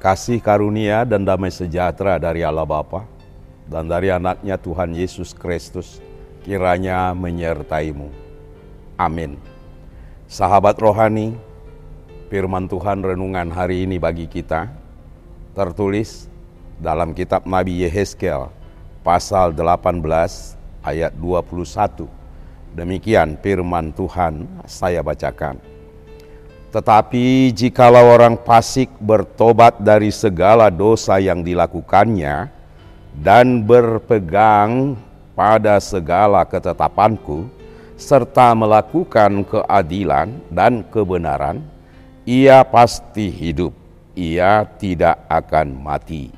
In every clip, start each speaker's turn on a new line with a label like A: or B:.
A: kasih karunia dan damai sejahtera dari Allah Bapa dan dari anaknya Tuhan Yesus Kristus kiranya menyertaimu. Amin. Sahabat rohani, firman Tuhan renungan hari ini bagi kita tertulis dalam kitab Nabi Yehezkel pasal 18 ayat 21. Demikian firman Tuhan saya bacakan. Tetapi jikalau orang fasik bertobat dari segala dosa yang dilakukannya dan berpegang pada segala ketetapanku serta melakukan keadilan dan kebenaran, ia pasti hidup, ia tidak akan mati.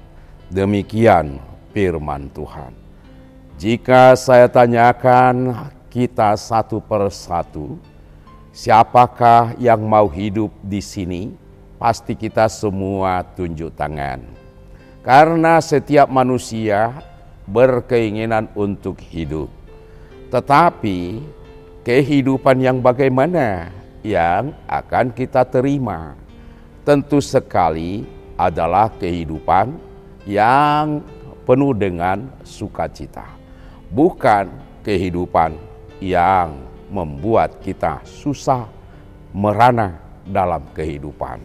A: Demikian firman Tuhan. Jika saya tanyakan kita satu persatu, Siapakah yang mau hidup di sini? Pasti kita semua tunjuk tangan. Karena setiap manusia berkeinginan untuk hidup. Tetapi kehidupan yang bagaimana yang akan kita terima? Tentu sekali adalah kehidupan yang penuh dengan sukacita. Bukan kehidupan yang membuat kita susah merana dalam kehidupan.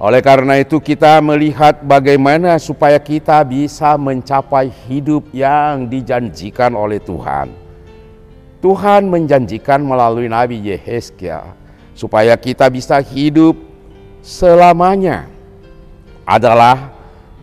A: Oleh karena itu kita melihat bagaimana supaya kita bisa mencapai hidup yang dijanjikan oleh Tuhan. Tuhan menjanjikan melalui Nabi Yehezkiel supaya kita bisa hidup selamanya adalah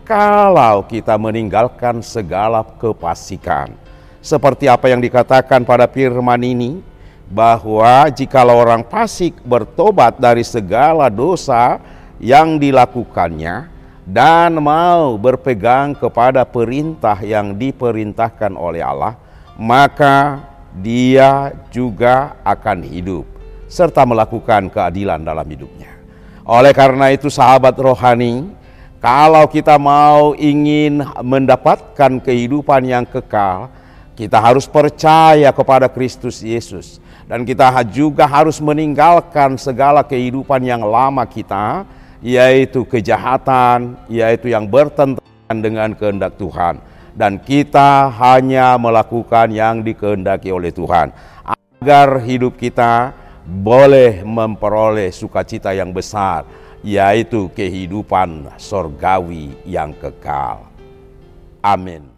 A: kalau kita meninggalkan segala kepasikan. Seperti apa yang dikatakan pada firman ini, bahwa jikalau orang fasik bertobat dari segala dosa yang dilakukannya dan mau berpegang kepada perintah yang diperintahkan oleh Allah, maka dia juga akan hidup serta melakukan keadilan dalam hidupnya. Oleh karena itu sahabat rohani, kalau kita mau ingin mendapatkan kehidupan yang kekal, kita harus percaya kepada Kristus Yesus dan kita juga harus meninggalkan segala kehidupan yang lama kita, yaitu kejahatan, yaitu yang bertentangan dengan kehendak Tuhan. Dan kita hanya melakukan yang dikehendaki oleh Tuhan. Agar hidup kita boleh memperoleh sukacita yang besar, yaitu kehidupan sorgawi yang kekal. Amin.